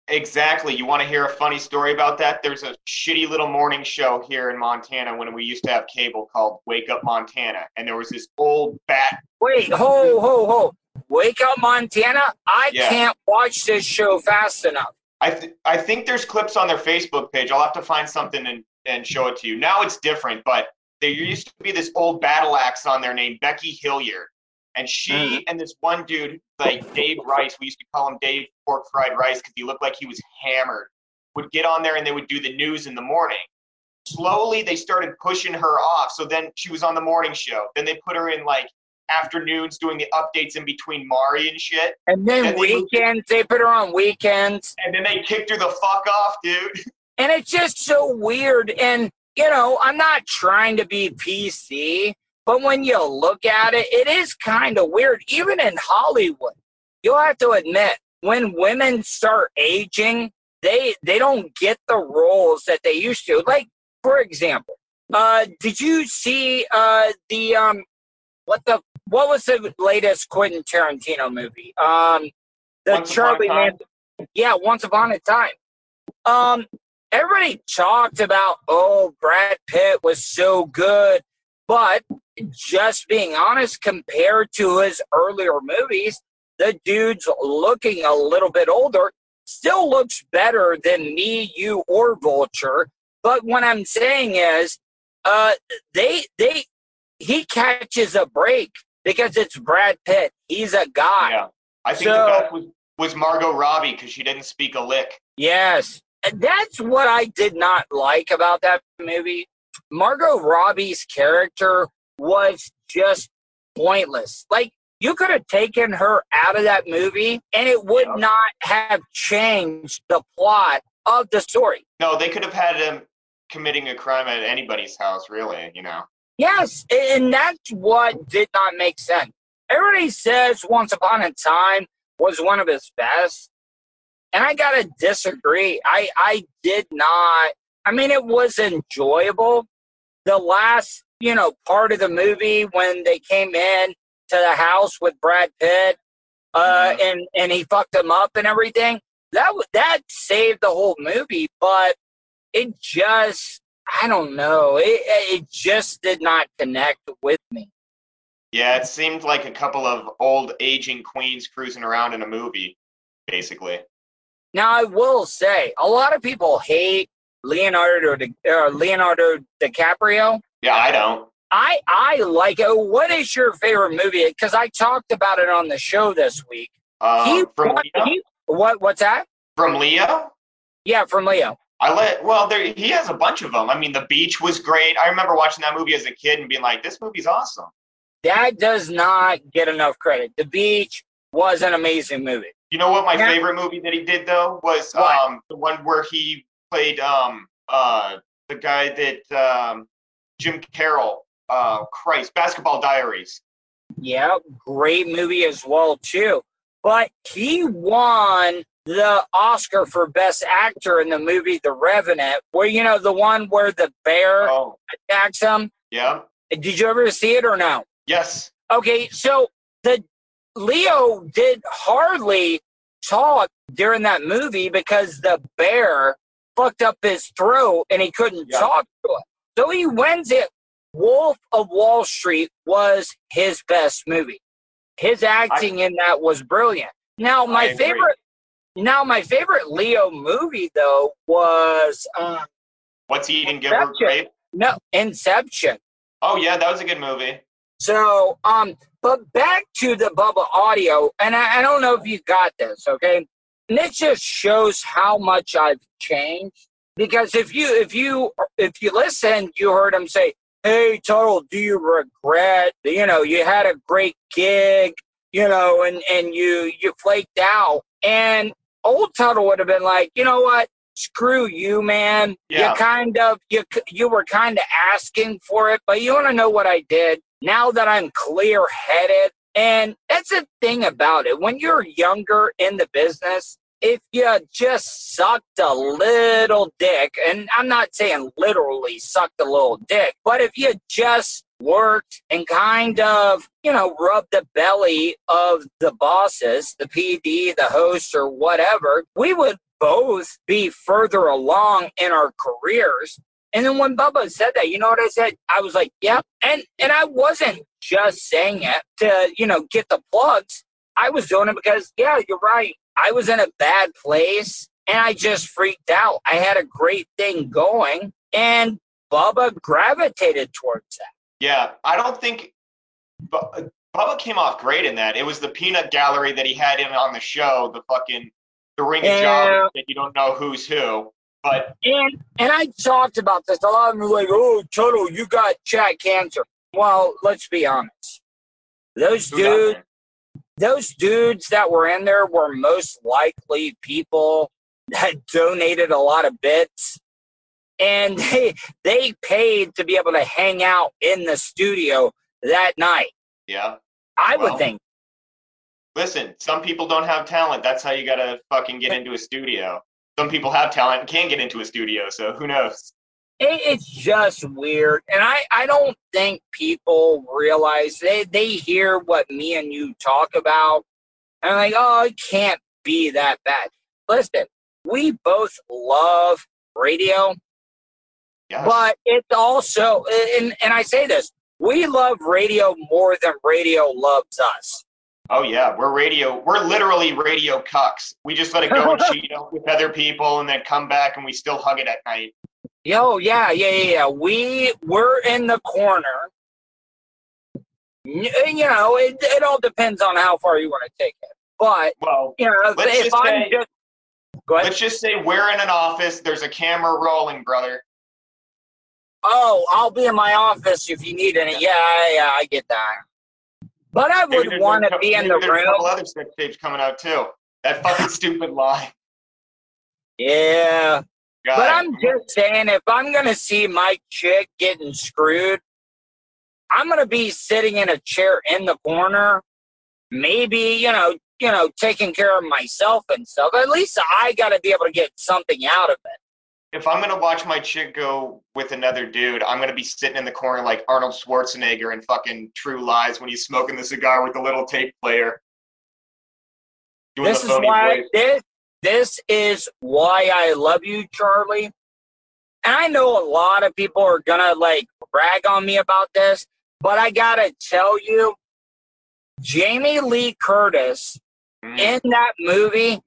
Exactly. You want to hear a funny story about that? There's a shitty little morning show here in Montana when we used to have cable called Wake Up Montana, and there was this old bat. Wait, ho, ho, ho. Wake up, Montana. I Yeah. can't watch this show fast enough. I th- I think there's clips on their Facebook page. I'll have to find something and, and show it to you. Now it's different, but there used to be this old battle axe on there named Becky Hilliard. And she mm-hmm. and this one dude, like Dave Rice, we used to call him Dave Pork Fried Rice because he looked like he was hammered, would get on there and they would do the news in the morning. Slowly, they started pushing her off. So then she was on the morning show. Then they put her in like afternoons doing the updates in between Mari and shit. And then And they weekends, they put her on weekends. And then they kicked her the fuck off, dude. And it's just so weird. And, you know, I'm not trying to be PC, but when you look at it, it is kind of weird. Even in Hollywood, you'll have to admit, when women start aging, they they don't get the roles that they used to. Like, for example, uh, did you see uh, the um, what the what was the latest Quentin Tarantino movie? Um, the Once Charlie? Man. Yeah, Once Upon a Time. Um, everybody talked about, oh, Brad Pitt was so good, but just being honest, compared to his earlier movies, the dude's looking a little bit older. Still looks better than me, you, or Vulture. But what I'm saying is, uh, they they he catches a break because it's Brad Pitt. He's a guy. Yeah. I think So- the best was, was Margot Robbie because she didn't speak a lick. Yes. That's what I did not like about that movie. Margot Robbie's character was just pointless. Like, you could have taken her out of that movie and it would Yeah. not have changed the plot of the story. No, they could have had him committing a crime at anybody's house, really, you know. Yes, and that's what did not make sense. Everybody says Once Upon a Time was one of his best, and I gotta disagree. I I did not. I mean, it was enjoyable. The last, you know, part of the movie when they came in to the house with Brad Pitt, uh, and and he fucked them up and everything. That that saved the whole movie, but it just I don't know. It it just did not connect with me. Yeah, it seemed like a couple of old aging queens cruising around in a movie, basically. Now I will say a lot of people hate Leonardo Di, uh, Leonardo DiCaprio. Yeah, I don't. I I like it. What is your favorite movie? Because I talked about it on the show this week. Uh, He- from what- Leo. he- what what's that? From Leo. Yeah, from Leo. I let well there he has a bunch of them. I mean, The Beach was great. I remember watching that movie as a kid and being like, "This movie's awesome." That does not get enough credit. The Beach was an amazing movie. You know what my Yeah. favorite movie that he did though was What? um the one where he played um uh the guy that um Jim Carroll uh Christ Basketball Diaries. Yeah, great movie as well too. But he won the Oscar for Best Actor in the movie The Revenant, where you know the one where the bear Oh attacks him. yeah Did you ever see it or no? yes Okay, so the Leo did hardly talk during that movie because the bear fucked up his throat and he couldn't Yeah. talk to it. So he wins it. Wolf of Wall Street was his best movie. His acting in that was brilliant. Now my favorite now my favorite Leo movie though was um What's Eating Gilbert. Grape? no Inception. Oh yeah, that was a good movie. So, um, but back to the Bubba audio, and I, I don't know if you got this, okay? And it just shows how much I've changed. Because if you if you if you listen, you heard him say, "Hey, Tuddle, do you regret? You know, you had a great gig, you know, and and you you flaked out." And old Tuddle would have been like, "You know what? Screw you, man. Yeah. You kind of you you were kind of asking for it, but you want to know what I did? Now that I'm clear headed, and that's the thing about it. When you're younger in the business, if you just sucked a little dick, and I'm not saying literally sucked a little dick, but if you just worked and kind of, you know, rubbed the belly of the bosses, the PD, the host, or whatever, we would both be further along in our careers. And then when Bubba said that, you know what I said? I was like, yep. And and I wasn't just saying it to, you know, get the plugs. I was doing it because, yeah, you're right. I was in a bad place and I just freaked out. I had a great thing going and Bubba gravitated towards that. Yeah, I don't think Bu- Bubba came off great in that. It was the peanut gallery that he had in on the show, the fucking the ring of Yeah. jobbers that you don't know who's who. But And and I talked about this. A lot of them were like, "Oh, Toto, you got chat cancer." Well, let's be honest. Those dudes? Those dudes that were in there were most likely people that donated a lot of bits, and they they paid to be able to hang out in the studio that night. yeah. I Well. would think. Listen, some people don't have talent. That's how you gotta fucking get into a studio. Some people have talent and can't get into a studio, so who knows? It, it's just weird and I, I don't think people realize they, they hear what me and you talk about and like oh it can't be that bad listen we both love radio Yes. but it's also and, and i say this we love radio more than radio loves us Oh yeah, we're radio. We're literally radio cucks. We just let it go and cheat with other people, and then come back and we still hug it at night. Yo, oh, yeah, yeah, yeah, yeah. We we're in the corner. Uh, you know, it, it all depends on how far you want to take it. But Well, you know, if, just I'm say- just go ahead. let's just say we're in an office. There's a camera rolling, brother. Oh, I'll be in my office if you need any. Yeah, yeah, I get that. But I would want to be in the there's a couple other sex tapes coming out too. That fucking stupid lie. Yeah. But I'm just saying, if I'm gonna see my chick getting screwed, I'm gonna be sitting in a chair in the corner, maybe you know, you know, taking care of myself and stuff. At least I gotta be able to get something out of it. if I'm gonna watch my chick go with another dude, I'm gonna be sitting in the corner like Arnold Schwarzenegger in fucking True Lies when he's smoking the cigar with the little tape player. This is why this this is why I love you, Charlie. And I know a lot of people are gonna like brag on me about this, but I gotta tell you, Jamie Lee Curtis Mm. in that movie.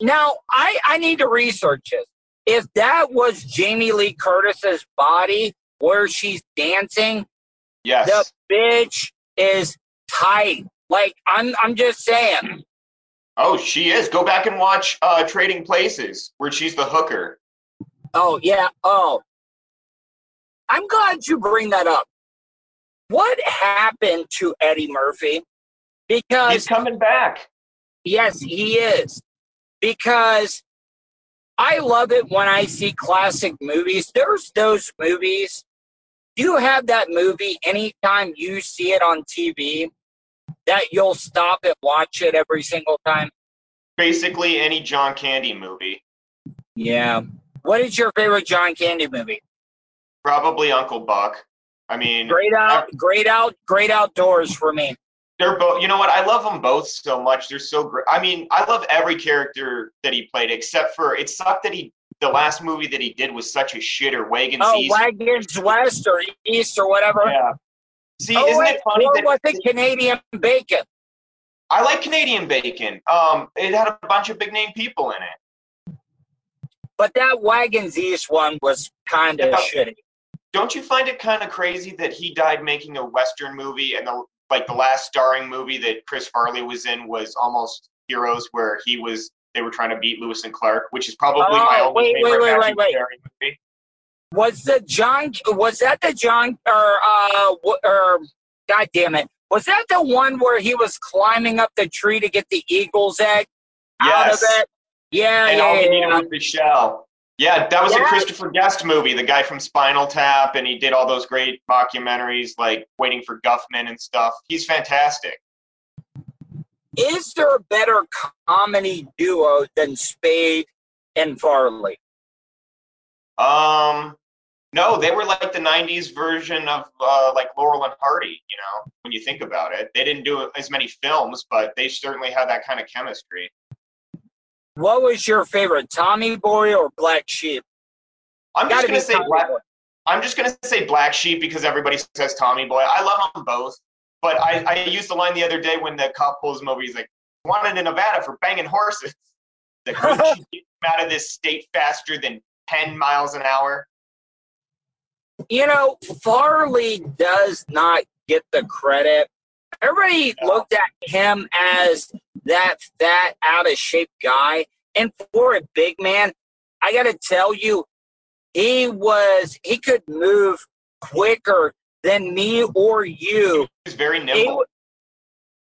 Now, I, I need to research this. If that was Jamie Lee Curtis's body, where she's dancing, Yes. the bitch is tight. Like I'm I'm just saying. Oh, she is. Go back and watch uh, Trading Places, where she's the hooker. Oh yeah. Oh. I'm glad you bring that up. What happened to Eddie Murphy? Because He's coming back. Yes, he is. Because I love it when I see classic movies. There's those movies. You have that movie anytime you see it on TV that you'll stop and watch it every single time. Basically, any John Candy movie. Yeah. What is your favorite John Candy movie? Probably Uncle Buck. I mean, Great out, great out, great outdoors for me. they're both. You know what? I love them both so much. They're so great. I mean, I love every character that he played, except for it sucked that he. The last movie that he did was such a shitter. Wagons Oh, East. Wagons West or East or whatever. Yeah. See, oh, isn't wait, it funny that was it Canadian bacon? I like Canadian bacon. Um, it had a bunch of big name people in it. But that Wagons East one was kind of Yeah. shitty. Don't you find it kind of crazy that he died making a western movie and the like the last starring movie that Chris Farley was in was almost Heroes, where he was they were trying to beat Lewis and Clark, which is probably my Oh, only wait, wait, favorite wait, wait, wait. Perry movie. Was the John? Was that the John? Or uh, or God damn it! Was that the one where he was climbing up the tree to get the eagle's egg out of Yes. it? Yeah, and yeah, all he yeah, needed yeah. was Michelle. Yeah, that was Yeah. a Christopher Guest movie, the guy from Spinal Tap, and he did all those great documentaries like Waiting for Guffman and stuff. He's fantastic. Is there a better comedy duo than Spade and Farley? Um, no, they were like the '90s version of uh, like Laurel and Hardy. You know, when you think about it, they didn't do as many films, but they certainly had that kind of chemistry. What was your favorite, Tommy Boy or Black Sheep? I'm just gonna say Tommy Black. Boy. I'm just gonna say Black Sheep because everybody says Tommy Boy. I love them both, but I, I used the line the other day when the cop pulls him over. He's like, "Wanted in Nevada for banging horses." The him out of this state faster than ten miles an hour. You know, Farley does not get the credit. Everybody looked at him as that fat, out of shape guy. And for a big man, I got to tell you, he was, he could move quicker than me or you. He's very nimble. w-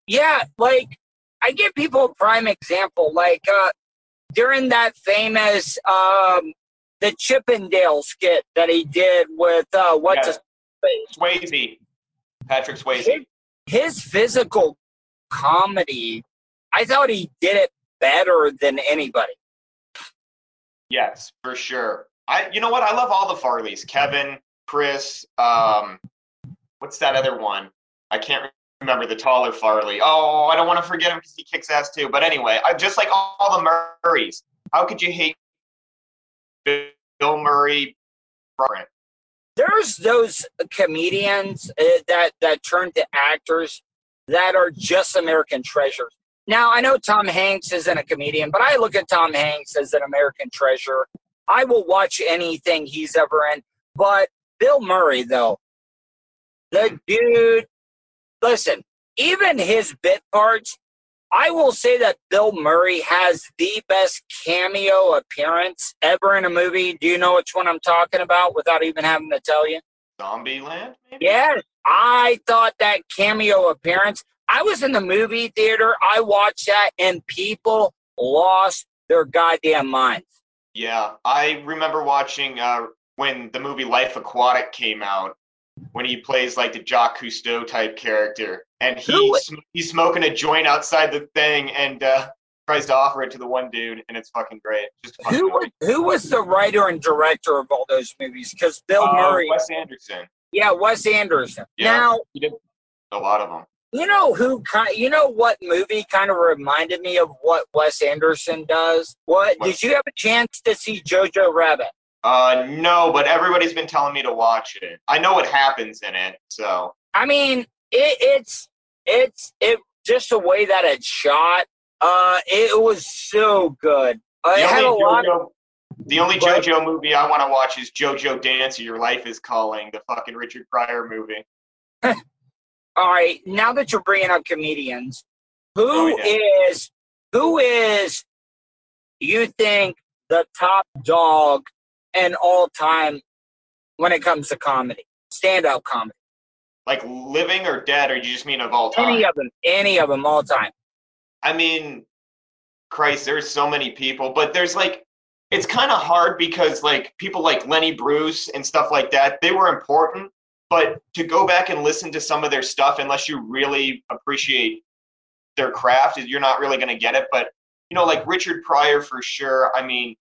yeah, like, I give people a prime example. Like, uh, during that famous, um, the Chippendale skit that he did with, uh, what's Yeah. his? Swayze, Patrick Swayze. his physical comedy, I thought he did it better than anybody. Yes, for sure. I, you know what? I love all the Farleys. Kevin, Chris. Um, what's that other one? I can't remember the taller Farley. Oh, I don't want to forget him because he kicks ass too. But anyway, I just like all, all the Murrays. How could you hate Bill Murray? There's those comedians uh, that that turn to actors that are just American treasures. Now I know Tom Hanks isn't a comedian, but I look at Tom Hanks as an American treasure. I will watch anything he's ever in. But Bill Murray, though, the dude, listen, even his bit parts, I will say that Bill Murray has the best cameo appearance ever in a movie. Do you know which one I'm talking about without even having to tell you? Zombieland? Yes, I thought that cameo appearance. I was in the movie theater. I watched that, and people lost their goddamn minds. Yeah, I remember watching uh, when the movie Life Aquatic came out, when he plays like the Jacques Cousteau type character, and he sm- he's smoking a joint outside the thing, and uh, tries to offer it to the one dude, and it's fucking great. Just fun Who was, who was the writer and director of all those movies? Because Bill Uh, Murray, Wes Anderson. yeah, Wes Anderson. Yeah, Now, he did a lot of them. you know who? ki- You know what movie kind of reminded me of what Wes Anderson does? What did you have a chance to see Jojo Rabbit? Uh, no, but everybody's been telling me to watch it. I know what happens in it, so I mean, it, it's it's it just the way that it's shot. Uh, it was so good. Uh, the it had a only lot. JoJo, The only JoJo movie I want to watch is JoJo Dancer. Your Life is Calling, the fucking Richard Pryor movie. All right, now that you're bringing up comedians, who is who is you think the top dog in all time when it comes to comedy, stand up comedy? Like living or dead, or you just mean of all time? Any of them, any of them, all time. I mean, Christ, there's so many people, but there's like, it's kind of hard because like people like Lenny Bruce and stuff like that, they were important, but to go back and listen to some of their stuff, unless you really appreciate their craft, you're not really going to get it. But you know, like Richard Pryor for sure. I mean,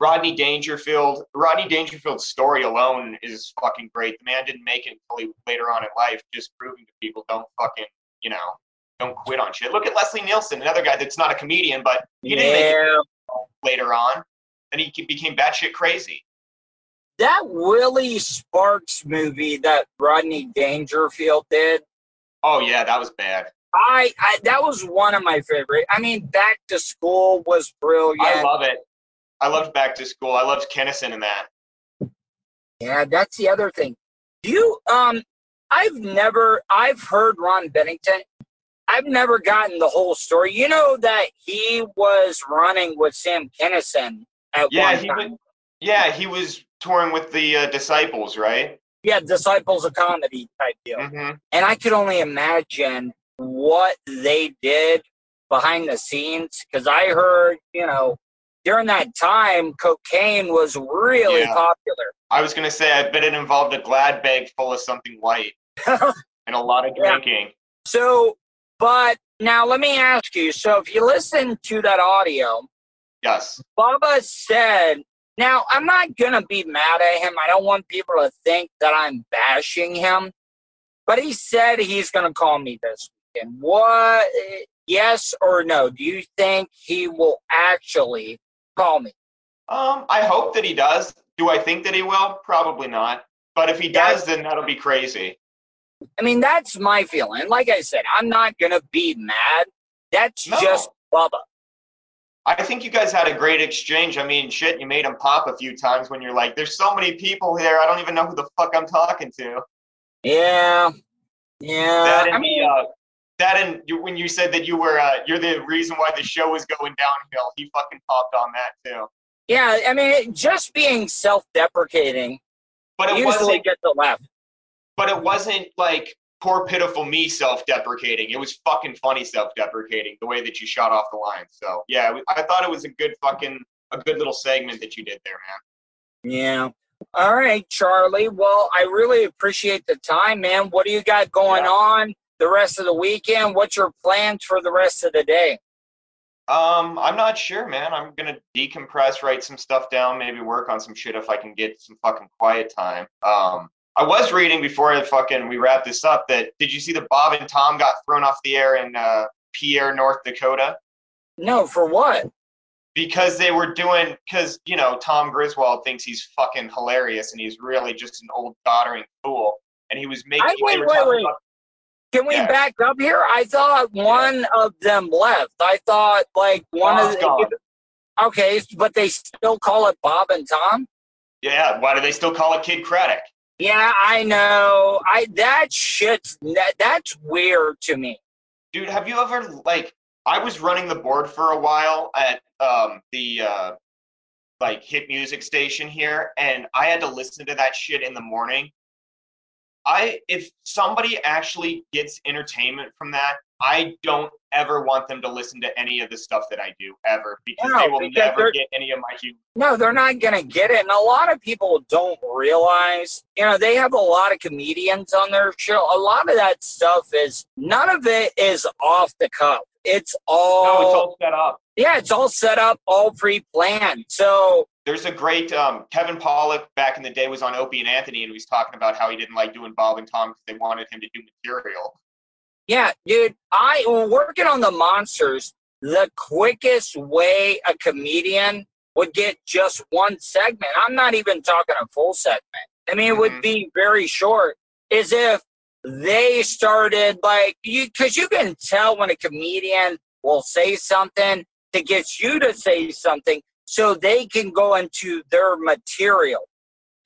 Rodney Dangerfield. Rodney Dangerfield's story alone is fucking great. The man didn't make it until he, later on in life, just proving to people don't fucking, you know, don't quit on shit. Look at Leslie Nielsen, another guy that's not a comedian, but he didn't make it later on. Then he became batshit crazy. That Willie Sparks movie that Rodney Dangerfield did. Oh yeah, that was bad. I, I that was one of my favorite. I mean, Back to School was brilliant. I love it. I loved Back to School. I loved Kinison in that. Yeah, that's the other thing. Do you um I've never I've heard Ron Bennington. I've never gotten the whole story. You know that he was running with Sam Kinison at Yeah, one he time. was, yeah, he was touring with the uh, Disciples, right? yeah, Disciples of Comedy type deal. Mm-hmm. And I could only imagine what they did behind the scenes because I heard, you know, during that time, cocaine was really Yeah. popular. I was gonna say, I bet it involved a glad bag full of something white and a lot of Yeah. drinking. So, but now let me ask you so if you listen to that audio, Yes. Bubba said, now I'm not going to be mad at him. I don't want people to think that I'm bashing him, but he said he's going to call me this weekend. What, eh, yes or no? Do you think he will actually call me? Um, I hope that he does. Do I think that he will? Probably not. But if he does, then that'll be crazy. I mean, that's my feeling. Like I said, I'm not going to be mad. That's No. just Bubba. I think you guys had a great exchange. I mean, shit, you made him pop a few times when you're like, "There's so many people here. I don't even know who the fuck I'm talking to." Yeah. Yeah. that and I mean, the, uh, that and you, when you said that you were uh, you're the reason why the show was going downhill, he fucking popped on that too. yeah, I mean, it, just being self deprecating But it usually wasn't. gets a laugh. But it wasn't like poor pitiful me self-deprecating. It was fucking funny self-deprecating the way that you shot off the line. So yeah, I thought it was a good fucking a good little segment that you did there, man. Yeah. All right, Charlie. Well, I really appreciate the time, man. What do you got going on the rest of the weekend? What's your plans for the rest of the day? Um, I'm not sure, man. I'm gonna decompress, write some stuff down, maybe work on some shit if I can get some fucking quiet time. Um, I was reading before I fucking we wrap this up that did you see that Bob and Tom got thrown off the air in uh, Pierre, North Dakota? No, for what? Because they were doing, because you know Tom Griswold thinks he's fucking hilarious and he's really just an old doddering fool, and he was making. I, wait, wait, wait. about- Can we Yeah. back up here? I thought one of them left. I thought like one Bob's of gone. the. Okay, but they still call it Bob and Tom. yeah, why do they still call it Kid Craddock? Yeah, I know. I that shit's that, that's weird to me. dude have you ever like i was running the board for a while at um the uh like hit music station here and i had to listen to that shit in the morning i if somebody actually gets entertainment from that i don't ever want them to listen to any of the stuff that i do ever because No, they will because never get any of my humor No, they're not going to get it. And a lot of people don't realize, you know, they have a lot of comedians on their show. A lot of that stuff is, none of it is off the cuff. It's all, no it's all set up yeah, it's all set up, all pre planned. So, there's a great um, Kevin Pollak back in the day was on Opie and Anthony and he was talking about how he didn't like doing Bob and Tom because they wanted him to do material. yeah, dude, I, working on the monsters, the quickest way a comedian would get just one segment, I'm not even talking a full segment. I mean, it would be very short, is if they started like you because you can tell when a comedian will say something to get you to say something so they can go into their material.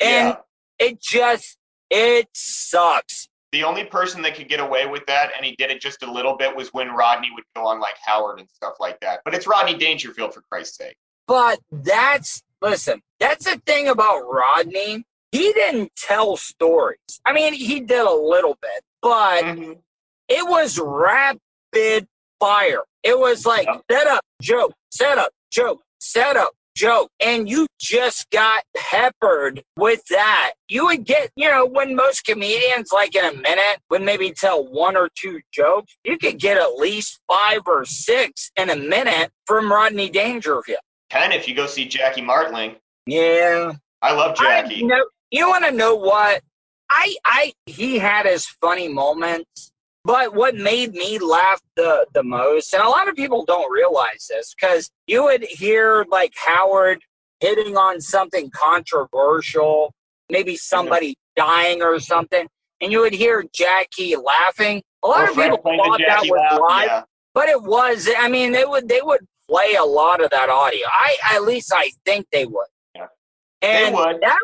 And Yeah. it just it sucks. The only person that could get away with that, and he did it just a little bit, was when Rodney would go on like Howard and stuff like that. But it's Rodney Dangerfield for Christ's sake. But that's listen, that's the thing about Rodney. He didn't tell stories. I mean, he did a little bit, but Mhm. it was rapid fire. It was like Yep. set up, joke, set up, joke, set up, joke. And you just got peppered with that. You would get, you know, when most comedians, like in a minute, would maybe tell one or two jokes, you could get at least five or six in a minute from Rodney Dangerfield. Ten if you go see Jackie Martling. Yeah. I love Jackie. I know, you want to know what? I I he had his funny moments, but what made me laugh the the most, and a lot of people don't realize this, because you would hear like Howard hitting on something controversial, maybe mm-hmm. somebody dying or something, and you would hear Jackie laughing. A lot Or of people thought that was laugh, live, yeah. but it was. I mean, they would they would play a lot of that audio. I at least I think they would. Yeah. And They would. that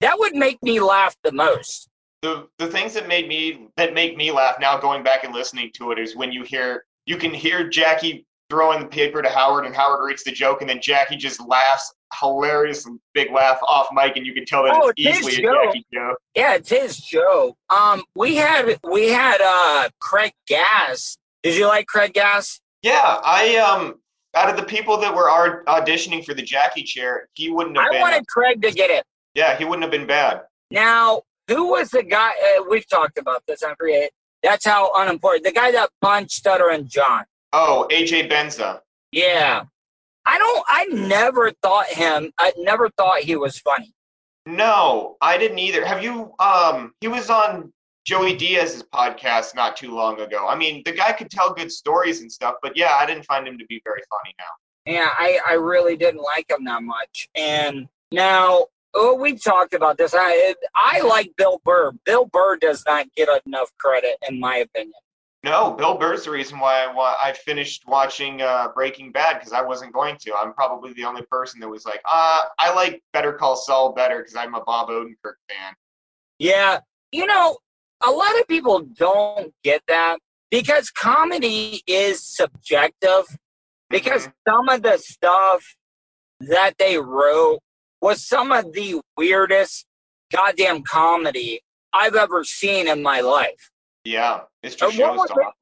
that would make me laugh the most. The the things that made me that make me laugh now going back and listening to it is when you hear you can hear Jackie throwing the paper to Howard and Howard reads the joke and then Jackie just laughs hilarious big laugh off mic and you can tell that Oh, it's it's easily a. Jackie joke. Yeah, it's his joke. Um, we had we had uh Craig Gass. Did you like Craig Gass? Yeah, I um out of the people that were auditioning for the Jackie chair, he wouldn't have I been wanted Craig to get it. Yeah, he wouldn't have been bad. Now, who was the guy? Uh, we've talked about this. I forget. That's how unimportant. The guy that punched Stuttering John. Oh, AJ Benza. Yeah, I don't. I never thought him. I never thought he was funny. No, I didn't either. Have you um he was on Joey Diaz's podcast not too long ago. I mean, the guy could tell good stories and stuff, but yeah, I didn't find him to be very funny now. Yeah, I, I really didn't like him that much. And now, oh, we talked about this. I I like Bill Burr. Bill Burr does not get enough credit, in my opinion. No, Bill Burr's the reason why I, wa- I finished watching uh, Breaking Bad because I wasn't going to. I'm probably the only person that was like, uh, I like Better Call Saul better because I'm a Bob Odenkirk fan. Yeah, you know, a lot of people don't get that because comedy is subjective. Because some of the stuff that they wrote was some of the weirdest goddamn comedy I've ever seen in my life. Yeah, Mr. Uh, what was awesome.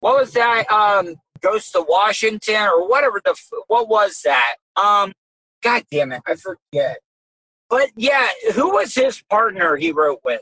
what was that? Um, Ghost to Washington or whatever the f- what was that? Um, God damn it, I forget. But yeah, who was his partner he wrote with?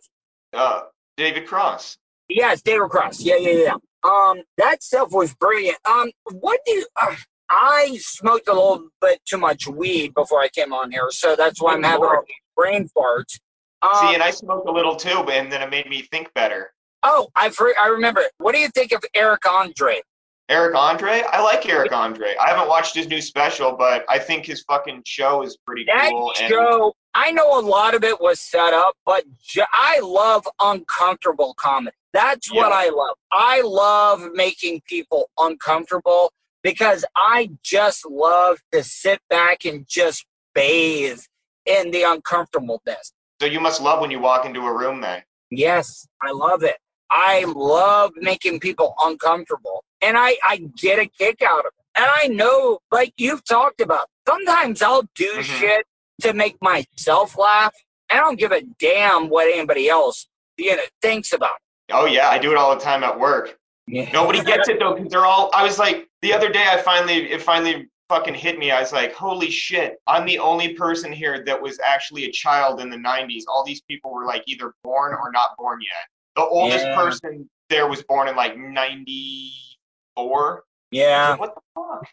Uh, David Cross. Yes, David Cross. Yeah, yeah, yeah. Um, that stuff was brilliant. Um, what do you, uh, I smoked a little bit too much weed before I came on here, so that's why I'm having these brain farts. Um, See, and I smoked a little too, and then it made me think better. oh, I for, I remember. What do you think of Eric Andre? Eric Andre, I like Eric Andre. I haven't watched his new special, but I think his fucking show is pretty That cool. And show, I know a lot of it was set up, but I love uncomfortable comedy. That's what I love. I love making people uncomfortable because I just love to sit back and just bathe in the uncomfortableness. so you must love when you walk into a room, then. Yes, I love it. I love making people uncomfortable. And I, I get a kick out of it. And I know, like you've talked about, sometimes I'll do Mhm. shit to make myself laugh. I don't give a damn what anybody else, you know, thinks about It. Oh yeah, I do it all the time at work. Nobody gets it though, because they're all. I was like, the other day, I finally, it finally fucking hit me. I was like, holy shit, I'm the only person here that was actually a child in the '90s. All these people were like either born or not born yet. The oldest Yeah. person there was born in like '94. Yeah. What the fuck?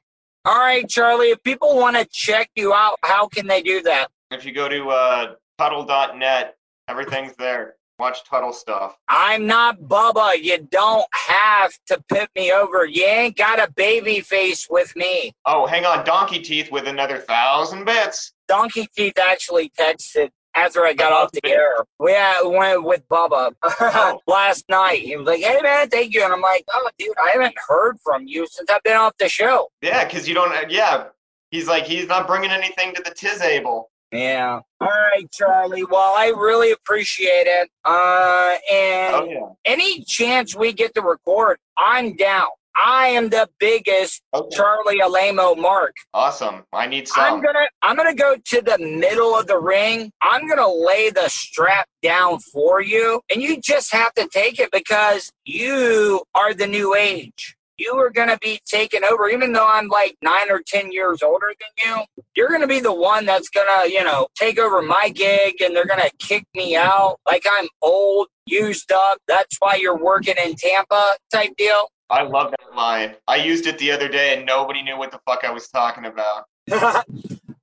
All right, Charlie, if people want to check you out, how can they do that? If you go to uh, Tuddle.net, everything's there. Watch Tuddle stuff. I'm not Bubba. You don't have to put me over. You ain't got a baby face with me. Oh, hang on, Donkey Teeth with another thousand bits. Donkey Teeth actually texted after I got off the air. Yeah, went with Bubba oh. last night. He was like, "Hey man, thank you," and I'm like, "Oh, dude, I haven't heard from you since I've been off the show." Yeah, because you don't. Yeah, He's like, he's not bringing anything to the table. Yeah. All right, Charlie. Well, I really appreciate it. Uh, and Oh yeah. any chance we get to record, I'm down. I am the biggest Okay. Charlie Alamo mark. Awesome. I need some. I'm gonna I'm gonna go to the middle of the ring. I'm gonna lay the strap down for you, and you just have to take it because you are the new age. You are gonna be taken over, even though I'm like nine or ten years older than you. You're gonna be the one that's gonna, you know, take over my gig, and they're gonna kick me out like I'm old, used up. That's why you're working in Tampa, type deal. I love that line. I used it the other day and nobody knew what the fuck I was talking about.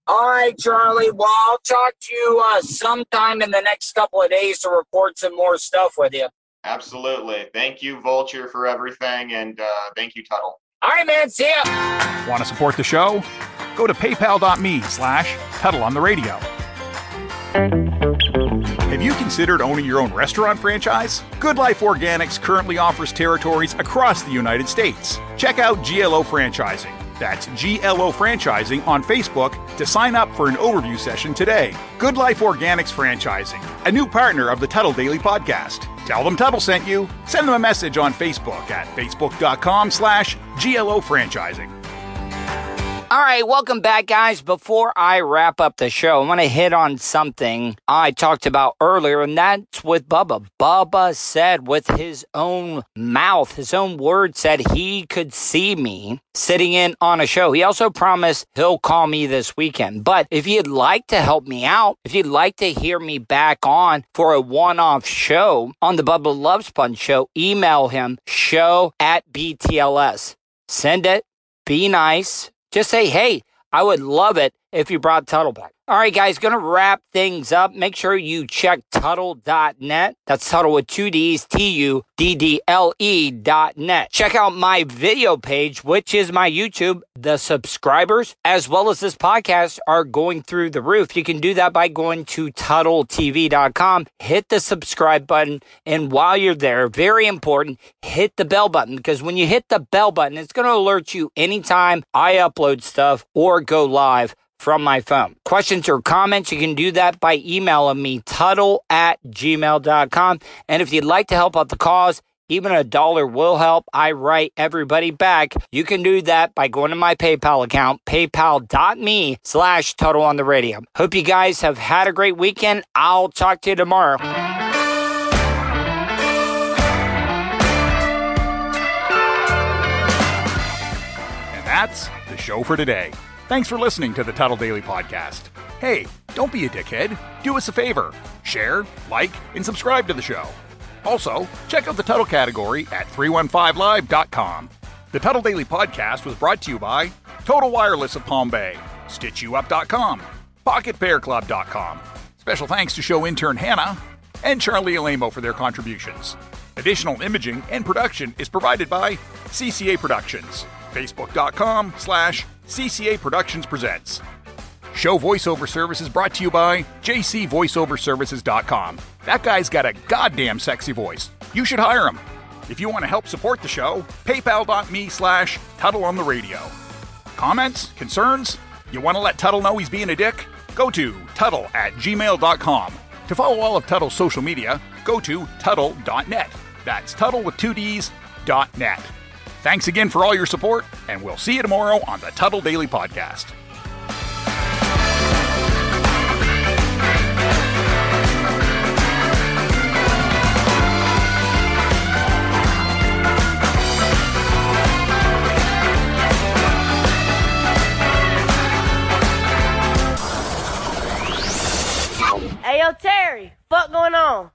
All right, Charlie. Well, I'll talk to you uh, sometime in the next couple of days to report some more stuff with you. Absolutely. Thank you, Vulture, for everything, and uh, thank you, Tuddle. All right, man. See ya. Want to support the show? Go to paypal.me slash Tuddle on the radio. Have you considered owning your own restaurant franchise? Good Life Organics currently offers territories across the United States. Check out GLO Franchising. That's GLO Franchising on Facebook to sign up for an overview session today. Good Life Organics Franchising, a new partner of the Tuddle Daily Podcast. Tell them Tuddle sent you. Send them a message on Facebook at facebook.com slash GLO Franchising. All right, welcome back, guys. Before I wrap up the show, I want to hit on something I talked about earlier, and that's with Bubba. Bubba said with his own mouth, his own words, said he could see me sitting in on a show. He also promised he'll call me this weekend. But if you'd like to help me out, if you'd like to hear me back on for a one off show on the Bubba Love Sponge show, email him show at BTLS. Send it. Be nice. Just say, hey, I would love it if you brought Tuddle back. All right, guys, gonna wrap things up. Make sure you check Tuddle.net. That's Tuddle with two D's, T U D D L E dot net. Check out my video page, which is my YouTube. The subscribers, as well as this podcast, are going through the roof. You can do that by going to TuddleTV.com, hit the subscribe button, and while you're there, very important, hit the bell button because when you hit the bell button, it's going to alert you anytime I upload stuff or go live from my phone. Questions or comments, you can do that by emailing me, tuddle at gmail.com. And if you'd like to help out the cause, even a dollar will help. I write everybody back. You can do that by going to my PayPal account, paypal.me slash Tuddle on the radio. Hope you guys have had a great weekend. I'll talk to you tomorrow. And that's the show for today. Thanks for listening to the Tuddle Daily Podcast. Hey, don't be a dickhead. Do us a favor. Share, like, and subscribe to the show. Also, check out the Tuddle category at 315live.com. The Tuddle Daily Podcast was brought to you by Total Wireless of Palm Bay, StitchYouUp.com, PocketPairClub.com. Special thanks to show intern Hannah and Charlie Alamo for their contributions. Additional imaging and production is provided by CCA Productions. Facebook.com slash CCA Productions Presents. Show voiceover services brought to you by jcvoiceoverservices.com. That guy's got a goddamn sexy voice. You should hire him. If you want to help support the show, paypal.me slash Tuddle on the radio. Comments? Concerns? You want to let Tuddle know he's being a dick? Go to Tuddle at gmail.com. To follow all of Tuddle's social media, go to Tuddle.net. That's Tuddle with two D's, dot net. Thanks again for all your support, and we'll see you tomorrow on the Tuddle Daily Podcast. Hey, yo, Terry, fuck going on?